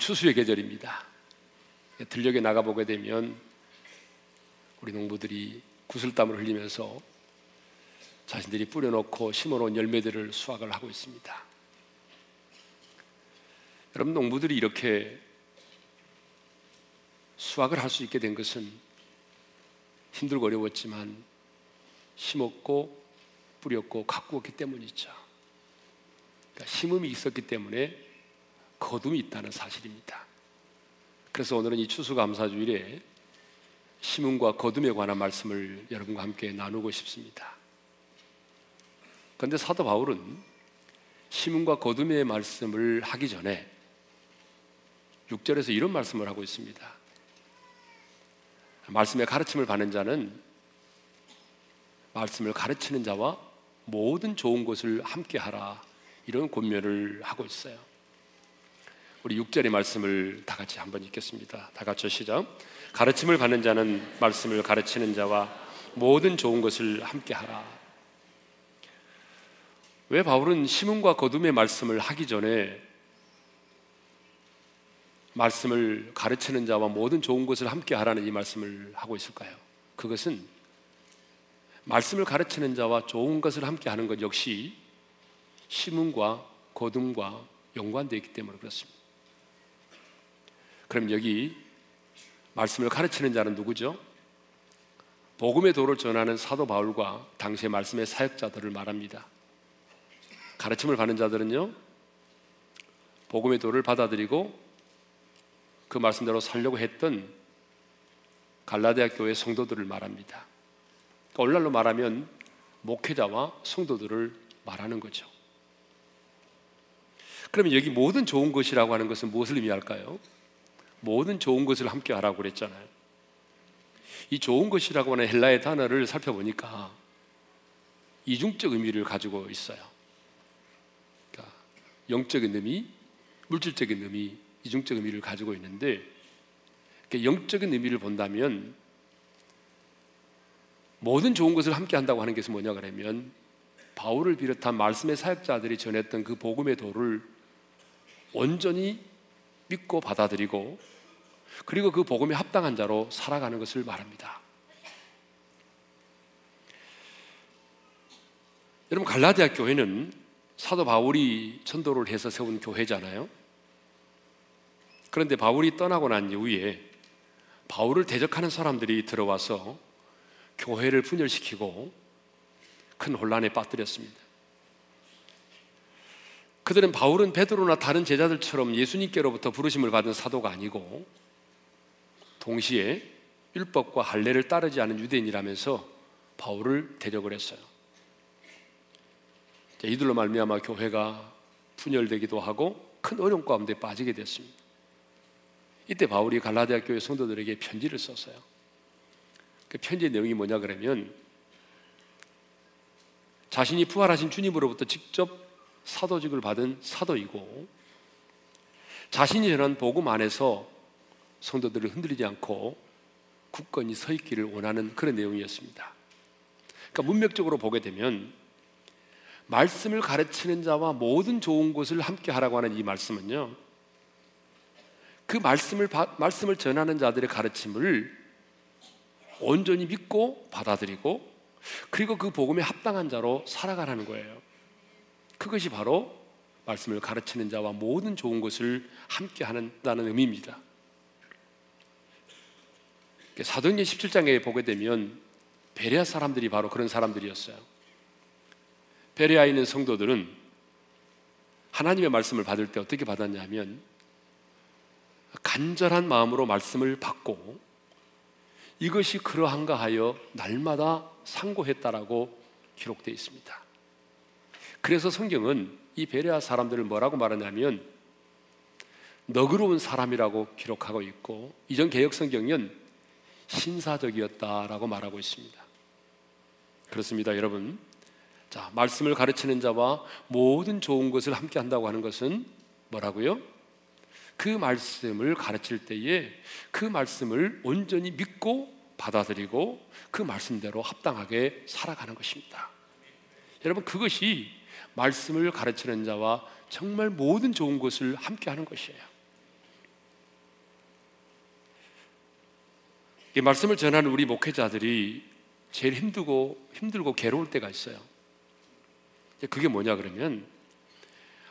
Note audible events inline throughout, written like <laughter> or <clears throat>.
추수의 계절입니다. 들녘에 나가보게 되면 우리 농부들이 구슬땀을 흘리면서 자신들이 뿌려놓고 심어놓은 열매들을 수확을 하고 있습니다. 여러분, 농부들이 이렇게 수확을 할 수 있게 된 것은 힘들고 어려웠지만 심었고 뿌렸고 가꾸었기 때문이죠. 그러니까 심음이 있었기 때문에 거둠이 있다는 사실입니다. 그래서 오늘은 이 추수감사주일에 심음과 거둠에 관한 말씀을 여러분과 함께 나누고 싶습니다. 그런데 사도 바울은 심음과 거둠의 말씀을 하기 전에 6절에서 이런 말씀을 하고 있습니다. 말씀의 가르침을 받는 자는 말씀을 가르치는 자와 모든 좋은 것을 함께 하라. 이런 권면을 하고 있어요. 우리 6절의 말씀을 다 같이 한번 읽겠습니다. 다 같이 시작. 가르침을 받는 자는 말씀을 가르치는 자와 모든 좋은 것을 함께 하라. 왜 바울은 시문과 거둠의 말씀을 하기 전에 말씀을 가르치는 자와 모든 좋은 것을 함께 하라는 이 말씀을 하고 있을까요? 그것은 말씀을 가르치는 자와 좋은 것을 함께 하는 것 역시 시문과 거둠과 연관되어 있기 때문에 그렇습니다. 그럼 여기 말씀을 가르치는 자는 누구죠? 복음의 도를 전하는 사도 바울과 당시의 말씀의 사역자들을 말합니다. 가르침을 받는 자들은요, 복음의 도를 받아들이고 그 말씀대로 살려고 했던 갈라디아 교회 성도들을 말합니다. 그러니까 오늘날로 말하면 목회자와 성도들을 말하는 거죠. 그러면 여기 모든 좋은 것이라고 하는 것은 무엇을 의미할까요? 모든 좋은 것을 함께 하라고 그랬잖아요. 이 좋은 것이라고 하는 헬라의 단어를 살펴보니까 이중적 의미를 가지고 있어요. 그러니까 영적인 의미, 물질적인 의미, 이중적 의미를 가지고 있는데 영적인 의미를 본다면 모든 좋은 것을 함께 한다고 하는 것은 뭐냐 그러면 바울을 비롯한 말씀의 사역자들이 전했던 그 복음의 도를 온전히 믿고 받아들이고 그리고 그 복음에 합당한 자로 살아가는 것을 말합니다. 여러분 갈라디아 교회는 사도 바울이 전도를 해서 세운 교회잖아요. 그런데 바울이 떠나고 난 이후에 바울을 대적하는 사람들이 들어와서 교회를 분열시키고 큰 혼란에 빠뜨렸습니다. 그들은 바울은 베드로나 다른 제자들처럼 예수님께로부터 부르심을 받은 사도가 아니고 동시에 율법과 할례를 따르지 않은 유대인이라면서 바울을 대적을 했어요. 이들로 말미암아 교회가 분열되기도 하고 큰 어려움 가운데 빠지게 됐습니다. 이때 바울이 갈라디아 교회 성도들에게 편지를 썼어요. 그 편지의 내용이 뭐냐 그러면 자신이 부활하신 주님으로부터 직접 사도직을 받은 사도이고 자신이 전한 복음 안에서 성도들을 흔들리지 않고 굳건히 서 있기를 원하는 그런 내용이었습니다. 그러니까 문맥적으로 보게 되면 말씀을 가르치는 자와 모든 좋은 것을 함께 하라고 하는 이 말씀은요. 그 말씀을 말씀을 전하는 자들의 가르침을 온전히 믿고 받아들이고 그리고 그 복음에 합당한 자로 살아가라는 거예요. 그것이 바로 말씀을 가르치는 자와 모든 좋은 것을 함께 하는다는 의미입니다. 사도행전 17장에 보게 되면 베레아 사람들이 바로 그런 사람들이었어요. 베레아에 있는 성도들은 하나님의 말씀을 받을 때 어떻게 받았냐면 간절한 마음으로 말씀을 받고 이것이 그러한가 하여 날마다 상고했다라고 기록되어 있습니다. 그래서 성경은 이 베레아 사람들을 뭐라고 말하냐면 너그러운 사람이라고 기록하고 있고 이전 개혁 성경은 신사적이었다라고 말하고 있습니다. 그렇습니다, 여러분. 자, 말씀을 가르치는 자와 모든 좋은 것을 함께 한다고 하는 것은 뭐라고요? 그 말씀을 가르칠 때에 그 말씀을 온전히 믿고 받아들이고 그 말씀대로 합당하게 살아가는 것입니다. 여러분, 그것이 말씀을 가르치는 자와 정말 모든 좋은 것을 함께 하는 것이에요. 이 말씀을 전하는 우리 목회자들이 제일 힘들고 힘들고 괴로울 때가 있어요. 그게 뭐냐 그러면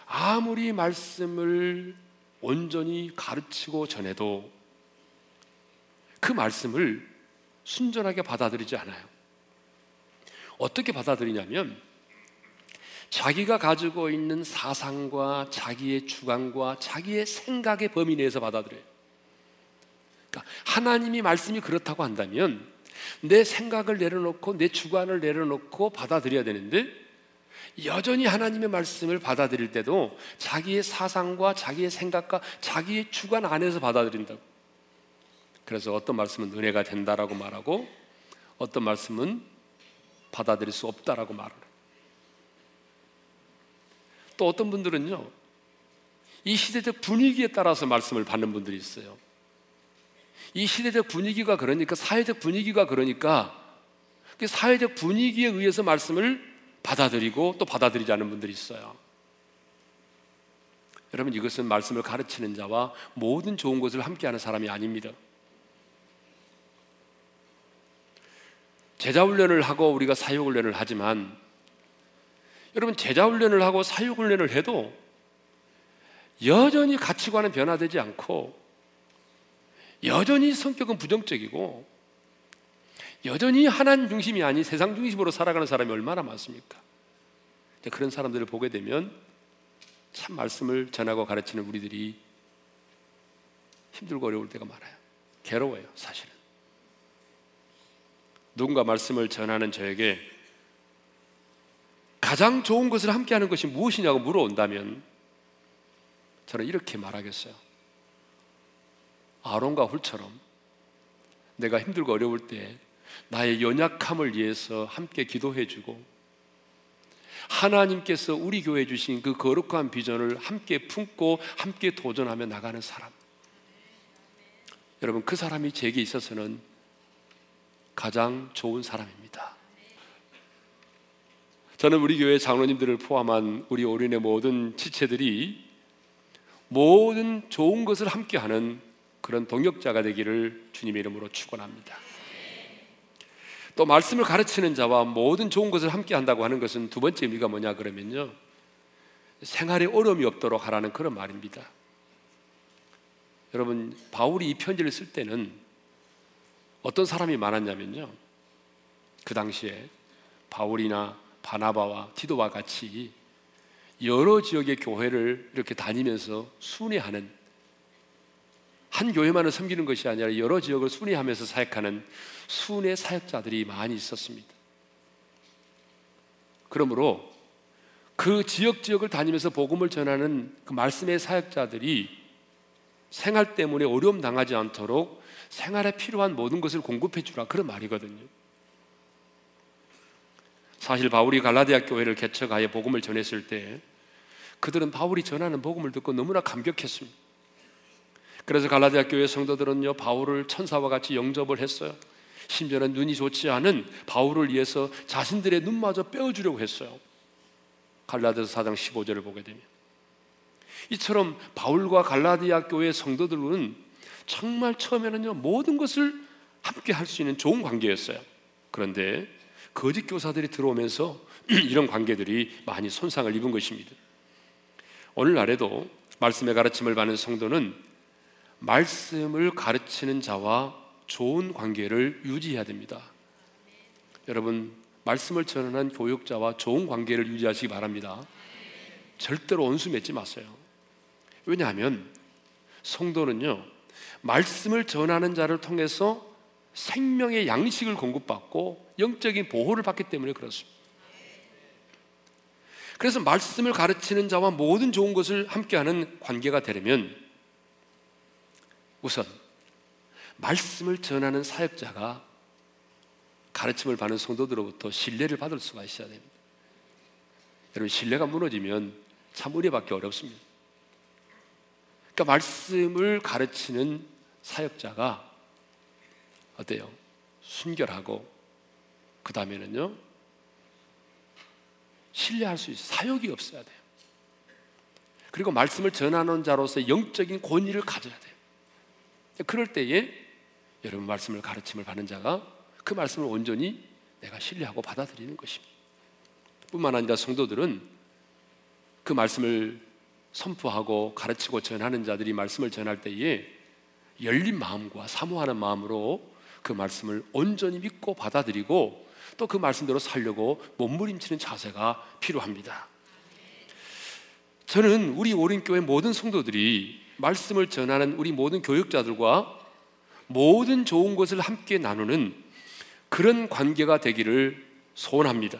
아무리 말씀을 온전히 가르치고 전해도 그 말씀을 순전하게 받아들이지 않아요. 어떻게 받아들이냐면 자기가 가지고 있는 사상과 자기의 주관과 자기의 생각의 범위 내에서 받아들여요. 그러니까 하나님이 말씀이 그렇다고 한다면 내 생각을 내려놓고 내 주관을 내려놓고 받아들여야 되는데 여전히 하나님의 말씀을 받아들일 때도 자기의 사상과 자기의 생각과 자기의 주관 안에서 받아들인다고. 그래서 어떤 말씀은 은혜가 된다라고 말하고 어떤 말씀은 받아들일 수 없다라고 말을 해요. 또 어떤 분들은요, 이 시대적 분위기에 따라서 말씀을 받는 분들이 있어요. 이 시대적 분위기가 그러니까 사회적 분위기가 그러니까 그 사회적 분위기에 의해서 말씀을 받아들이고 또 받아들이지 않는 분들이 있어요. 여러분 이것은 말씀을 가르치는 자와 모든 좋은 것을 함께하는 사람이 아닙니다. 제자 훈련을 하고 우리가 사역 훈련을 하지만 여러분 제자 훈련을 하고 사역 훈련을 해도 여전히 가치관은 변화되지 않고 여전히 성격은 부정적이고 여전히 하나님 중심이 아닌 세상 중심으로 살아가는 사람이 얼마나 많습니까? 그런 사람들을 보게 되면 참 말씀을 전하고 가르치는 우리들이 힘들고 어려울 때가 많아요. 괴로워요, 사실은. 누군가 말씀을 전하는 저에게 가장 좋은 것을 함께 하는 것이 무엇이냐고 물어온다면 저는 이렇게 말하겠어요. 아론과 훌처럼 내가 힘들고 어려울 때 나의 연약함을 위해서 함께 기도해 주고 하나님께서 우리 교회 주신 그 거룩한 비전을 함께 품고 함께 도전하며 나가는 사람. 여러분 그 사람이 제게 있어서는 가장 좋은 사람입니다. 저는 우리 교회 장로님들을 포함한 우리 어린의 모든 지체들이 모든 좋은 것을 함께하는 그런 동역자가 되기를 주님의 이름으로 축원합니다. 또 말씀을 가르치는 자와 모든 좋은 것을 함께 한다고 하는 것은 두 번째 의미가 뭐냐 그러면요. 생활에 어려움이 없도록 하라는 그런 말입니다. 여러분, 바울이 이 편지를 쓸 때는 어떤 사람이 많았냐면요. 그 당시에 바울이나 바나바와 디도와 같이 여러 지역의 교회를 이렇게 다니면서 순회하는 한 교회만을 섬기는 것이 아니라 여러 지역을 순회하면서 사역하는 순회 사역자들이 많이 있었습니다. 그러므로 그 지역 지역을 다니면서 복음을 전하는 그 말씀의 사역자들이 생활 때문에 어려움 당하지 않도록 생활에 필요한 모든 것을 공급해 주라 그런 말이거든요. 사실 바울이 갈라디아 교회를 개척하여 복음을 전했을 때 그들은 바울이 전하는 복음을 듣고 너무나 감격했습니다. 그래서 갈라디아 교회 성도들은요 바울을 천사와 같이 영접을 했어요. 심지어는 눈이 좋지 않은 바울을 위해서 자신들의 눈마저 빼어주려고 했어요. 갈라디아서 4장 15절을 보게 되면 이처럼 바울과 갈라디아 교회 성도들은 정말 처음에는요 모든 것을 함께 할 수 있는 좋은 관계였어요. 그런데 거짓 교사들이 들어오면서 <clears throat> 이런 관계들이 많이 손상을 입은 것입니다. 오늘날에도 말씀의 가르침을 받는 성도는 말씀을 가르치는 자와 좋은 관계를 유지해야 됩니다. 여러분, 말씀을 전하는 교육자와 좋은 관계를 유지하시기 바랍니다. 절대로 원수 맺지 마세요. 왜냐하면 성도는요, 말씀을 전하는 자를 통해서 생명의 양식을 공급받고 영적인 보호를 받기 때문에 그렇습니다. 그래서 말씀을 가르치는 자와 모든 좋은 것을 함께하는 관계가 되려면 우선 말씀을 전하는 사역자가 가르침을 받는 성도들로부터 신뢰를 받을 수가 있어야 됩니다. 여러분 신뢰가 무너지면 참 은혜받기 어렵습니다. 그러니까 말씀을 가르치는 사역자가 어때요? 순결하고 그 다음에는요 신뢰할 수 있어 사역이 없어야 돼요. 그리고 말씀을 전하는 자로서 영적인 권위를 가져야 돼요. 그럴 때에 여러분 말씀을 가르침을 받는 자가 그 말씀을 온전히 내가 신뢰하고 받아들이는 것입니다. 뿐만 아니라 성도들은 그 말씀을 선포하고 가르치고 전하는 자들이 말씀을 전할 때에 열린 마음과 사모하는 마음으로 그 말씀을 온전히 믿고 받아들이고 또 그 말씀대로 살려고 몸부림치는 자세가 필요합니다. 저는 우리 오린교회 모든 성도들이 말씀을 전하는 우리 모든 교육자들과 모든 좋은 것을 함께 나누는 그런 관계가 되기를 소원합니다.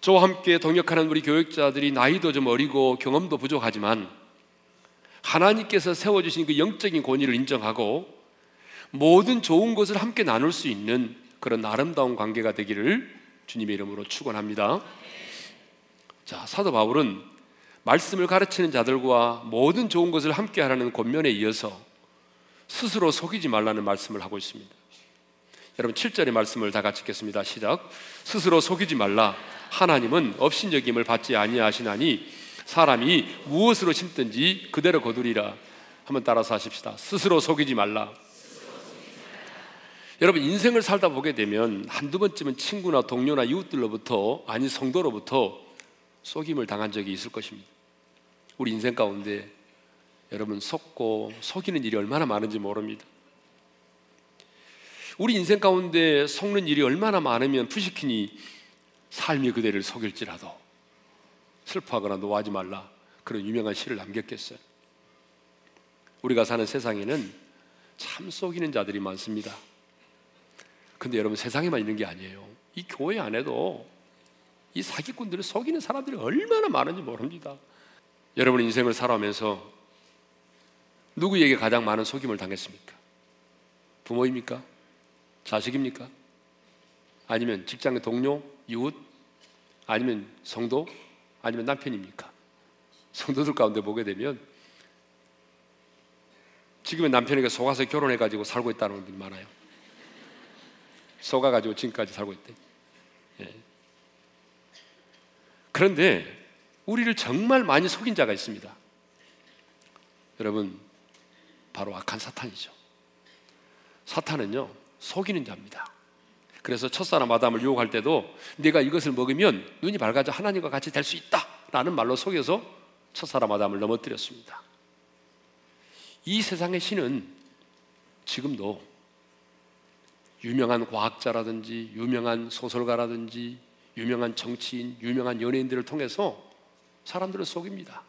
저와 함께 동역하는 우리 교육자들이 나이도 좀 어리고 경험도 부족하지만 하나님께서 세워주신 그 영적인 권위를 인정하고 모든 좋은 것을 함께 나눌 수 있는 그런 아름다운 관계가 되기를 주님의 이름으로 축원합니다. 자, 사도 바울은 말씀을 가르치는 자들과 모든 좋은 것을 함께 하라는 권면에 이어서 스스로 속이지 말라는 말씀을 하고 있습니다. 여러분 7절의 말씀을 다 같이 읽겠습니다. 시작. 스스로 속이지 말라. 하나님은 업신여김을 받지 아니하시나니 사람이 무엇으로 심든지 그대로 거두리라. 한번 따라서 하십시다. 스스로 속이지 말라. 여러분 인생을 살다 보게 되면 한두 번쯤은 친구나 동료나 이웃들로부터 아니 성도로부터 속임을 당한 적이 있을 것입니다. 우리 인생 가운데 여러분 속고 속이는 일이 얼마나 많은지 모릅니다. 우리 인생 가운데 속는 일이 얼마나 많으면 푸시킨이 삶이 그대를 속일지라도 슬퍼하거나 노하지 말라 그런 유명한 시를 남겼겠어요. 우리가 사는 세상에는 참 속이는 자들이 많습니다. 근데 여러분 세상에만 있는 게 아니에요. 이 교회 안에도 이 사기꾼들을 속이는 사람들이 얼마나 많은지 모릅니다. 여러분 인생을 살아오면서 누구에게 가장 많은 속임을 당했습니까? 부모입니까? 자식입니까? 아니면 직장의 동료, 이웃, 아니면 성도, 아니면 남편입니까? 성도들 가운데 보게 되면 지금의 남편에게 속아서 결혼해가지고 살고 있다는 분들이 많아요. 속아가지고 지금까지 살고 있대. 예. 그런데 우리를 정말 많이 속인 자가 있습니다. 여러분, 바로 악한 사탄이죠. 사탄은요, 속이는 자입니다. 그래서 첫사람 아담을 유혹할 때도 네가 이것을 먹으면 눈이 밝아져 하나님과 같이 될 수 있다 라는 말로 속여서 첫사람 아담을 넘어뜨렸습니다. 이 세상의 신은 지금도 유명한 과학자라든지 유명한 소설가라든지 유명한 정치인, 유명한 연예인들을 통해서 사람들을 속입니다.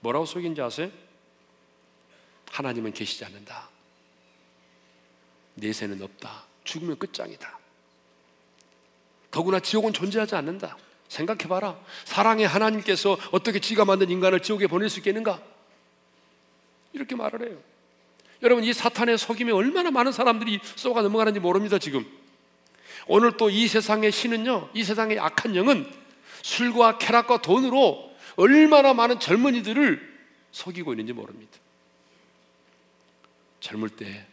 뭐라고 속인지 아세요? 하나님은 계시지 않는다. 내세는 없다. 죽으면 끝장이다. 더구나 지옥은 존재하지 않는다. 생각해봐라. 사랑의 하나님께서 어떻게 지가 만든 인간을 지옥에 보낼 수 있겠는가? 이렇게 말을 해요. 여러분, 이 사탄의 속임에 얼마나 많은 사람들이 쏘가 넘어가는지 모릅니다, 지금. 오늘 또 이 세상의 신은요, 이 세상의 악한 영은 술과 쾌락과 돈으로 얼마나 많은 젊은이들을 속이고 있는지 모릅니다. 젊을 때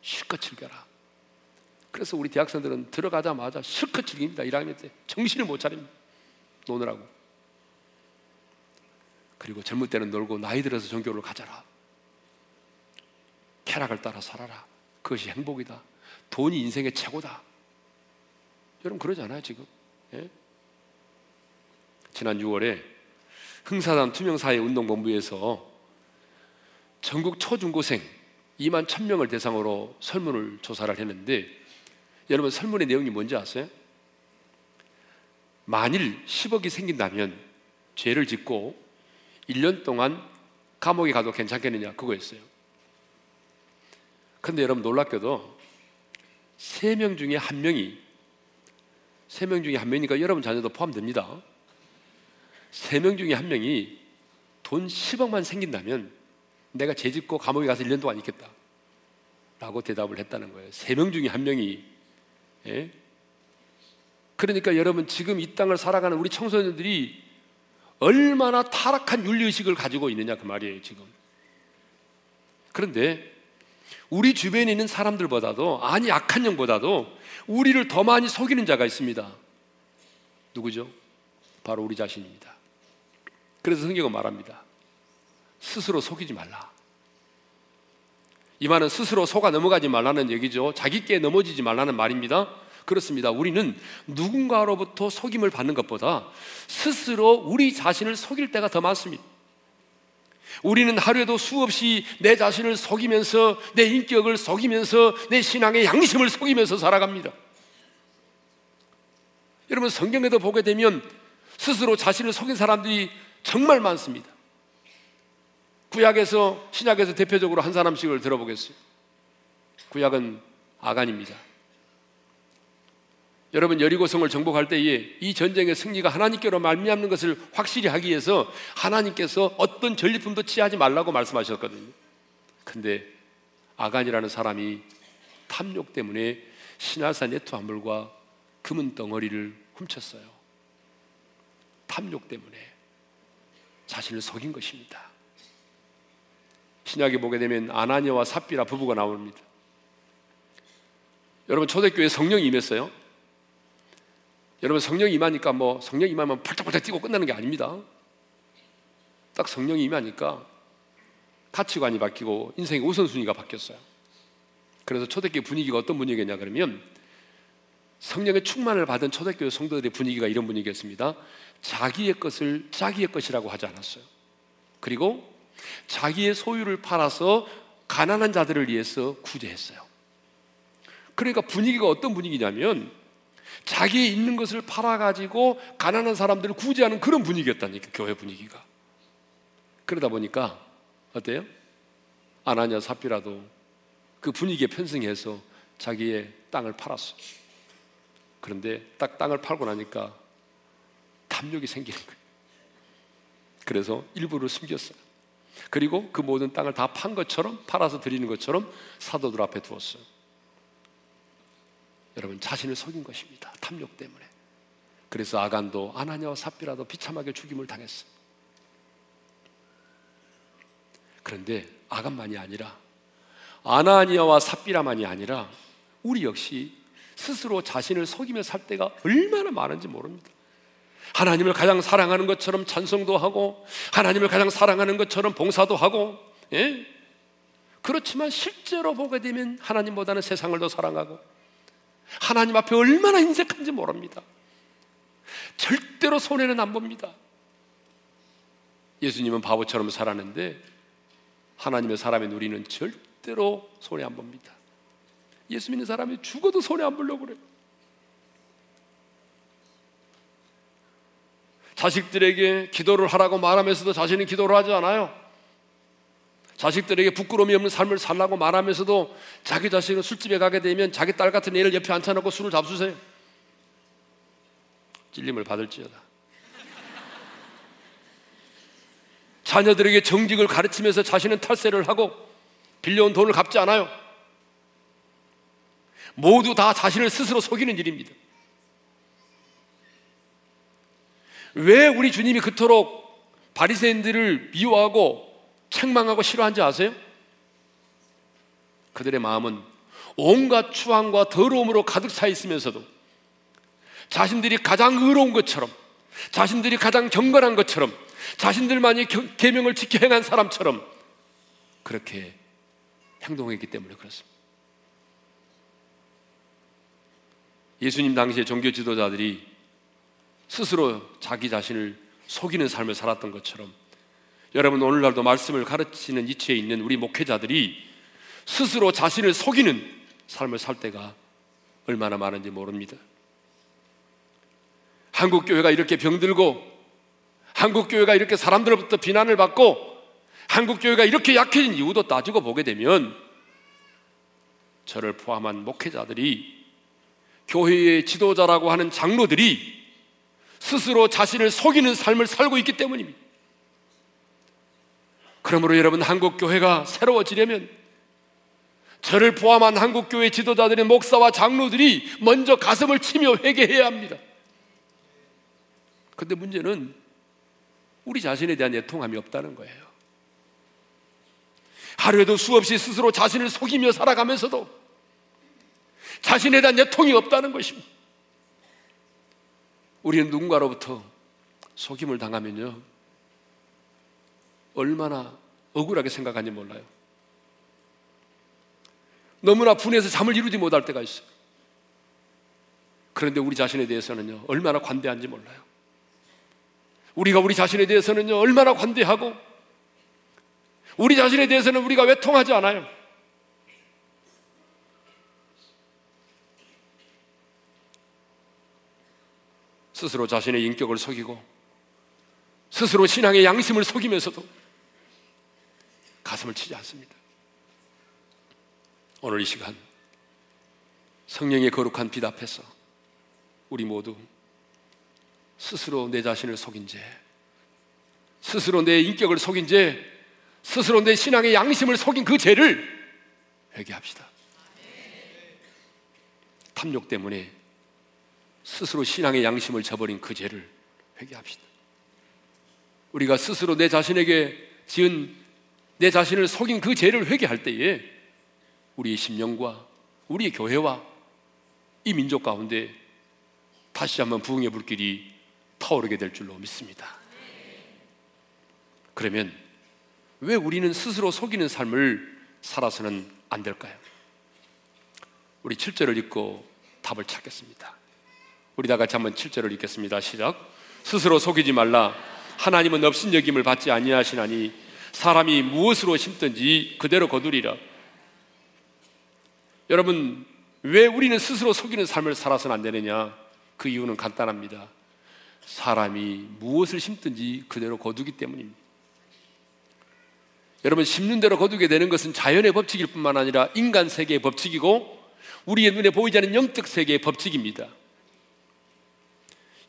실컷 즐겨라. 그래서 우리 대학생들은 들어가자마자 실컷 즐깁니다. 1학년 때 정신을 못 차립니다. 노느라고. 그리고 젊을 때는 놀고 나이 들어서 종교를 가져라. 쾌락을 따라 살아라. 그것이 행복이다. 돈이 인생의 최고다. 여러분 그러잖아요 지금. 예? 지난 6월에 흥사단 투명사회 운동본부에서 전국 초중고생 2만 1000명을 대상으로 설문을 조사를 했는데 여러분 설문의 내용이 뭔지 아세요? 만일 10억이 생긴다면 죄를 짓고 1년 동안 감옥에 가도 괜찮겠느냐 그거였어요. 근데 여러분 놀랍게도 3명 중에 한 명이 3명 중에 한 명이니까 여러분 자녀도 포함됩니다. 3명 중에 한 명이 돈 10억만 생긴다면 내가 죄 짓고 감옥에 가서 1년 동안 있겠다. 라고 대답을 했다는 거예요. 3명 중에 한 명이 예? 그러니까 여러분 지금 이 땅을 살아가는 우리 청소년들이 얼마나 타락한 윤리의식을 가지고 있느냐 그 말이에요 지금 그런데 우리 주변에 있는 사람들보다도 아니 악한 영보다도 우리를 더 많이 속이는 자가 있습니다 누구죠? 바로 우리 자신입니다 그래서 성경은 말합니다 스스로 속이지 말라 이 말은 스스로 속아 넘어가지 말라는 얘기죠. 자기께 넘어지지 말라는 말입니다. 그렇습니다. 우리는 누군가로부터 속임을 받는 것보다 스스로 우리 자신을 속일 때가 더 많습니다. 우리는 하루에도 수없이 내 자신을 속이면서 내 인격을 속이면서 내 신앙의 양심을 속이면서 살아갑니다. 여러분 성경에도 보게 되면 스스로 자신을 속인 사람들이 정말 많습니다. 구약에서 신약에서 대표적으로 한 사람씩을 들어보겠어요. 구약은 아간입니다. 여러분 여리고성을 정복할 때에 이 전쟁의 승리가 하나님께로 말미암는 것을 확실히 하기 위해서 하나님께서 어떤 전리품도 취하지 말라고 말씀하셨거든요. 근데 아간이라는 사람이 탐욕 때문에 신하사 네트 한 벌과 금은 덩어리를 훔쳤어요. 탐욕 때문에 자신을 속인 것입니다. 신약에 보게 되면 아나니아와 삽비라 부부가 나옵니다. 여러분 초대교회 성령이 임했어요. 여러분 성령이 임하니까 뭐 성령 임하면 펄떡펄떡 뛰고 끝나는 게 아닙니다. 딱 성령이 임하니까 가치관이 바뀌고 인생의 우선순위가 바뀌었어요. 그래서 초대교회 분위기가 어떤 분위기냐 그러면 성령의 충만을 받은 초대교회 성도들의 분위기가 이런 분위기였습니다. 자기의 것을 자기의 것이라고 하지 않았어요. 그리고 자기의 소유를 팔아서 가난한 자들을 위해서 구제했어요. 그러니까 분위기가 어떤 분위기냐면 자기의 있는 것을 팔아가지고 가난한 사람들을 구제하는 그런 분위기였다니까, 교회 분위기가. 그러다 보니까, 어때요? 아나니아 사피라도 그 분위기에 편승해서 자기의 땅을 팔았어. 그런데 딱 땅을 팔고 나니까 탐욕이 생기는 거예요. 그래서 일부를 숨겼어요. 그리고 그 모든 땅을 다 판 것처럼 팔아서 드리는 것처럼 사도들 앞에 두었어요. 여러분 자신을 속인 것입니다. 탐욕 때문에. 그래서 아간도 아나니아와 삽비라도 비참하게 죽임을 당했어요. 그런데 아간만이 아니라 아나니아와 삽비라만이 아니라 우리 역시 스스로 자신을 속이며 살 때가 얼마나 많은지 모릅니다. 하나님을 가장 사랑하는 것처럼 찬송도 하고 하나님을 가장 사랑하는 것처럼 봉사도 하고 예? 그렇지만 실제로 보게 되면 하나님보다는 세상을 더 사랑하고 하나님 앞에 얼마나 인색한지 모릅니다. 절대로 손해는 안 봅니다. 예수님은 바보처럼 살았는데 하나님의 사람인 우리는 절대로 손해 안 봅니다. 예수 믿는 사람이 죽어도 손해 안 보려고 그래요. 자식들에게 기도를 하라고 말하면서도 자신은 기도를 하지 않아요. 자식들에게 부끄러움이 없는 삶을 살라고 말하면서도 자기 자식은 술집에 가게 되면 자기 딸 같은 애를 옆에 앉혀놓고 술을 잡수세요. 찔림을 받을지어다. 자녀들에게 정직을 가르치면서 자신은 탈세를 하고 빌려온 돈을 갚지 않아요. 모두 다 자신을 스스로 속이는 일입니다. 왜 우리 주님이 그토록 바리새인들을 미워하고 책망하고 싫어한지 아세요? 그들의 마음은 온갖 추함과 더러움으로 가득 차 있으면서도 자신들이 가장 의로운 것처럼 자신들이 가장 경건한 것처럼 자신들만이 계명을 지켜 행한 사람처럼 그렇게 행동했기 때문에 그렇습니다. 예수님 당시의 종교 지도자들이 스스로 자기 자신을 속이는 삶을 살았던 것처럼 여러분 오늘날도 말씀을 가르치는 이치에 있는 우리 목회자들이 스스로 자신을 속이는 삶을 살 때가 얼마나 많은지 모릅니다. 한국 교회가 이렇게 병들고 한국 교회가 이렇게 사람들로부터 비난을 받고 한국 교회가 이렇게 약해진 이유도 따지고 보게 되면 저를 포함한 목회자들이 교회의 지도자라고 하는 장로들이 스스로 자신을 속이는 삶을 살고 있기 때문입니다. 그러므로 여러분 한국 교회가 새로워지려면 저를 포함한 한국 교회 지도자들의 목사와 장로들이 먼저 가슴을 치며 회개해야 합니다. 근데 문제는 우리 자신에 대한 애통함이 없다는 거예요. 하루에도 수없이 스스로 자신을 속이며 살아가면서도 자신에 대한 애통이 없다는 것입니다. 우리는 누군가로부터 속임을 당하면요. 얼마나 억울하게 생각하는지 몰라요. 너무나 분해서 잠을 이루지 못할 때가 있어요. 그런데 우리 자신에 대해서는요, 얼마나 관대한지 몰라요. 우리가 우리 자신에 대해서는요, 얼마나 관대하고, 우리 자신에 대해서는 우리가 외통하지 않아요. 스스로 자신의 인격을 속이고, 스스로 신앙의 양심을 속이면서도 가슴을 치지 않습니다. 오늘 이 시간 성령의 거룩한 빛 앞에서 우리 모두 스스로 내 자신을 속인 죄, 스스로 내 인격을 속인 죄, 스스로 내 신앙의 양심을 속인 그 죄를 회개합시다. 탐욕 때문에 스스로 신앙의 양심을 저버린 그 죄를 회개합시다. 우리가 스스로 내 자신에게 지은 내 자신을 속인 그 죄를 회개할 때에 우리의 심령과 우리의 교회와 이 민족 가운데 다시 한번 부흥의 불길이 타오르게 될 줄로 믿습니다. 그러면 왜 우리는 스스로 속이는 삶을 살아서는 안 될까요? 우리 7절을 읽고 답을 찾겠습니다. 우리 다 같이 한번 7절을 읽겠습니다. 시작. 스스로 속이지 말라. 하나님은 업신여김을 받지 아니하시나니 사람이 무엇으로 심든지 그대로 거두리라. 여러분, 왜 우리는 스스로 속이는 삶을 살아서는 안 되느냐? 그 이유는 간단합니다. 사람이 무엇을 심든지 그대로 거두기 때문입니다. 여러분, 심는 대로 거두게 되는 것은 자연의 법칙일 뿐만 아니라 인간 세계의 법칙이고 우리의 눈에 보이지 않는 영적 세계의 법칙입니다.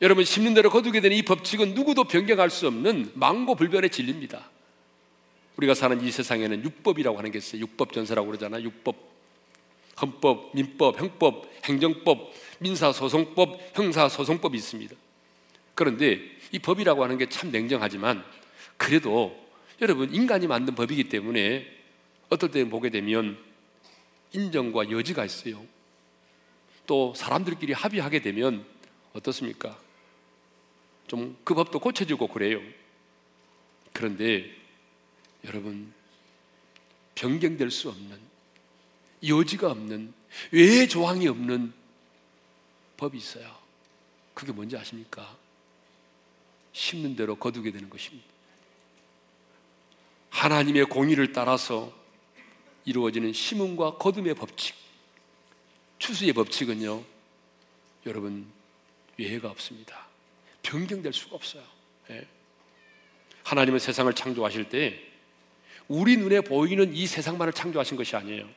여러분, 심는 대로 거두게 되는 이 법칙은 누구도 변경할 수 없는 망고불변의 진리입니다. 우리가 사는 이 세상에는 율법이라고 하는 게 있어요. 율법 전세라고 그러잖아요. 율법. 헌법, 민법, 형법, 행정법, 민사소송법, 형사소송법이 있습니다. 그런데 이 법이라고 하는 게 참 냉정하지만 그래도 여러분 인간이 만든 법이기 때문에 어떨 때 보게 되면 인정과 여지가 있어요. 또 사람들끼리 합의하게 되면 어떻습니까? 좀 그 법도 고쳐지고 그래요. 그런데 여러분 변경될 수 없는 여지가 없는 외 조항이 없는 법이 있어요. 그게 뭔지 아십니까? 심는 대로 거두게 되는 것입니다. 하나님의 공의를 따라서 이루어지는 심음과 거둠의 법칙, 추수의 법칙은요, 여러분, 예외가 없습니다. 변경될 수가 없어요. 예. 하나님은 세상을 창조하실 때 우리 눈에 보이는 이 세상만을 창조하신 것이 아니에요.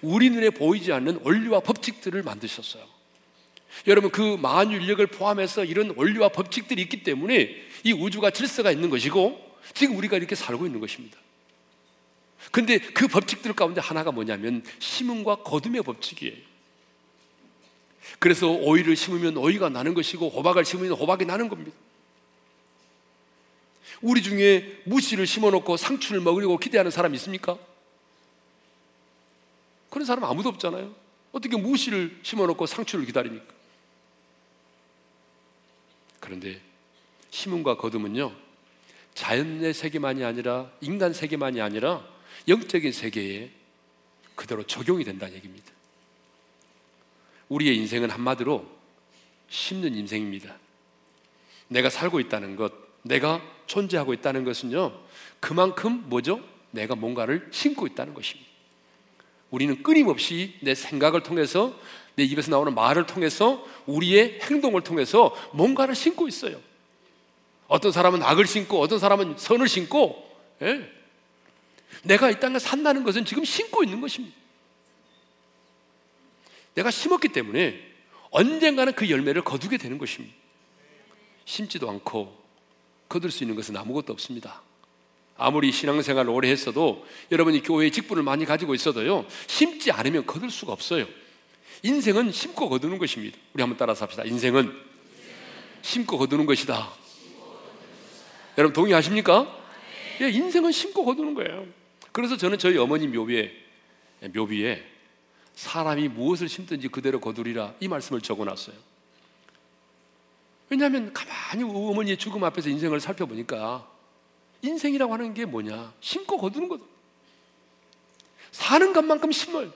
우리 눈에 보이지 않는 원리와 법칙들을 만드셨어요. 여러분 그 만윤력을 포함해서 이런 원리와 법칙들이 있기 때문에 이 우주가 질서가 있는 것이고 지금 우리가 이렇게 살고 있는 것입니다. 근데 그 법칙들 가운데 하나가 뭐냐면 심음과 거둠의 법칙이에요. 그래서 오이를 심으면 오이가 나는 것이고 호박을 심으면 호박이 나는 겁니다. 우리 중에 무씨를 심어놓고 상추를 먹으려고 기대하는 사람 있습니까? 그런 사람 아무도 없잖아요. 어떻게 무씨를 심어놓고 상추를 기다립니까? 그런데 심음과 거둠은요, 자연의 세계만이 아니라 인간 세계만이 아니라 영적인 세계에 그대로 적용이 된다는 얘기입니다. 우리의 인생은 한마디로 심는 인생입니다. 내가 살고 있다는 것, 내가 존재하고 있다는 것은요, 그만큼 뭐죠? 내가 뭔가를 심고 있다는 것입니다. 우리는 끊임없이 내 생각을 통해서 내 입에서 나오는 말을 통해서 우리의 행동을 통해서 뭔가를 심고 있어요. 어떤 사람은 악을 심고 어떤 사람은 선을 심고 예. 내가 이 땅에 산다는 것은 지금 심고 있는 것입니다. 내가 심었기 때문에 언젠가는 그 열매를 거두게 되는 것입니다. 심지도 않고 거둘 수 있는 것은 아무것도 없습니다. 아무리 신앙생활을 오래 했어도 여러분이 교회에 직분을 많이 가지고 있어도요, 심지 않으면 거둘 수가 없어요. 인생은 심고 거두는 것입니다. 우리 한번 따라서 합시다. 인생은 심고 거두는 것이다. 여러분 동의하십니까? 예, 인생은 심고 거두는 거예요. 그래서 저는 저희 어머니 묘비에 묘비에 사람이 무엇을 심든지 그대로 거두리라 이 말씀을 적어놨어요. 왜냐하면 가만히 어머니의 죽음 앞에서 인생을 살펴보니까 인생이라고 하는 게 뭐냐? 심고 거두는 거다. 사는 것만큼 심어요.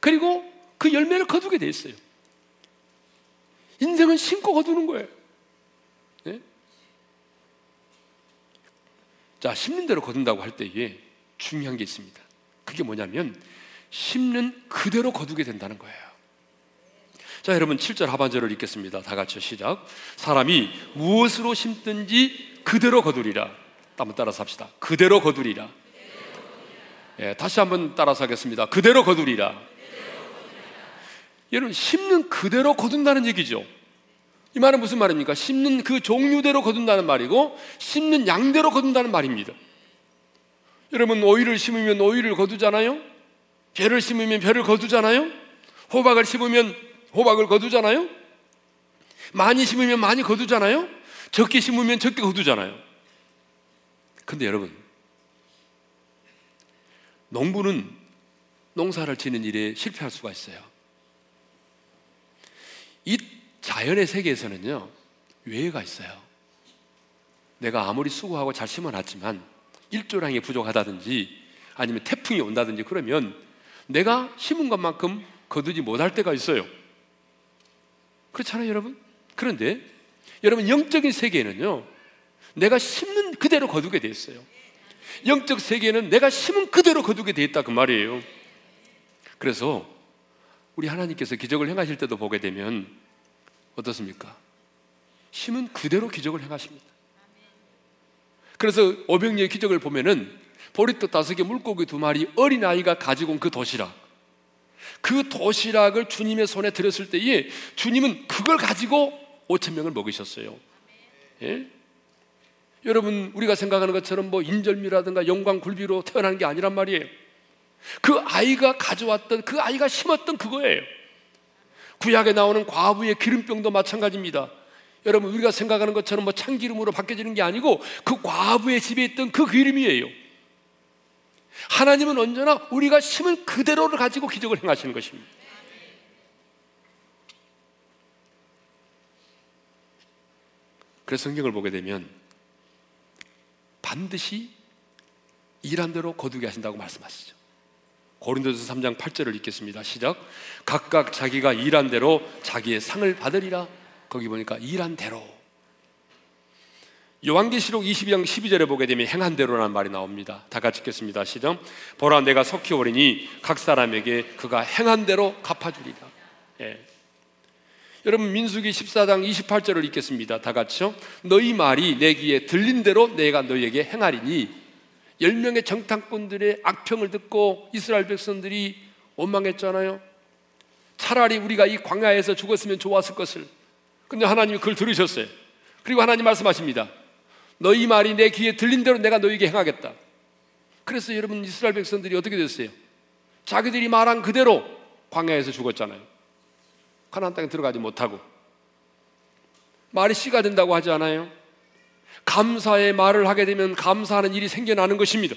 그리고 그 열매를 거두게 돼 있어요. 인생은 심고 거두는 거예요. 네? 자, 심는 대로 거둔다고 할 때에 중요한 게 있습니다. 그게 뭐냐면 심는 그대로 거두게 된다는 거예요. 자, 여러분 7절 하반절을 읽겠습니다. 다 같이 시작. 사람이 무엇으로 심든지 그대로 거두리라. 한번 따라서 합시다. 그대로 거두리라. 예, 다시 한번 따라서 하겠습니다. 그대로 거두리라. 여러분 심는 그대로 거둔다는 얘기죠. 이 말은 무슨 말입니까? 심는 그 종류대로 거둔다는 말이고 심는 양대로 거둔다는 말입니다. 여러분 오이를 심으면 오이를 거두잖아요. 배를 심으면 배를 거두잖아요. 호박을 심으면 호박을 거두잖아요. 많이 심으면 많이 거두잖아요. 적게 심으면 적게 거두잖아요. 근데 여러분 농부는 농사를 지는 일에 실패할 수가 있어요. 이 자연의 세계에서는요, 외해가 있어요. 내가 아무리 수고하고 잘 심어놨지만 일조량이 부족하다든지 아니면 태풍이 온다든지 그러면 내가 심은 것만큼 거두지 못할 때가 있어요. 그렇잖아요, 여러분? 그런데 여러분 영적인 세계에는요, 내가 심는 그대로 거두게 돼 있어요. 영적 세계는 내가 심은 그대로 거두게 돼 있다 그 말이에요. 그래서 우리 하나님께서 기적을 행하실 때도 보게 되면 어떻습니까? 심은 그대로 기적을 행하십니다. 그래서 오병리의 기적을 보면은 보리떡 다섯 개, 물고기 두 마리, 어린 아이가 가지고 온 그 도시락. 그 도시락을 주님의 손에 들었을 때에 주님은 그걸 가지고 5천 명을 먹이셨어요. 예? 여러분 우리가 생각하는 것처럼 뭐 인절미라든가 영광 굴비로 태어나는 게 아니란 말이에요. 그 아이가 가져왔던 그 아이가 심었던 그거예요. 구약에 나오는 과부의 기름병도 마찬가지입니다. 여러분 우리가 생각하는 것처럼 뭐 참기름으로 바뀌어지는 게 아니고 그 과부의 집에 있던 그 기름이에요. 하나님은 언제나 우리가 심은 그대로를 가지고 기적을 행하시는 것입니다. 그래서 성경을 보게 되면 반드시 일한 대로 거두게 하신다고 말씀하시죠. 고린도서 3장 8절을 읽겠습니다. 시작. 각각 자기가 일한 대로 자기의 상을 받으리라. 거기 보니까 일한 대로. 요한계시록 22장 12절에 보게 되면 행한 대로라는 말이 나옵니다. 다 같이 읽겠습니다. 시작. 보라 내가 속히 오리니 각 사람에게 그가 행한 대로 갚아주리라. 예. 여러분 민수기 14장 28절을 읽겠습니다. 다 같이요. 너희 말이 내 귀에 들린 대로 내가 너희에게 행하리니 열 명의 정탐꾼들의 악평을 듣고 이스라엘 백성들이 원망했잖아요. 차라리 우리가 이 광야에서 죽었으면 좋았을 것을. 근데 하나님이 그걸 들으셨어요. 그리고 하나님 말씀하십니다. 너희 말이 내 귀에 들린 대로 내가 너희에게 행하겠다. 그래서 여러분 이스라엘 백성들이 어떻게 됐어요? 자기들이 말한 그대로 광야에서 죽었잖아요. 가나안 땅에 들어가지 못하고 말이 씨가 된다고 하지 않아요? 감사의 말을 하게 되면 감사하는 일이 생겨나는 것입니다.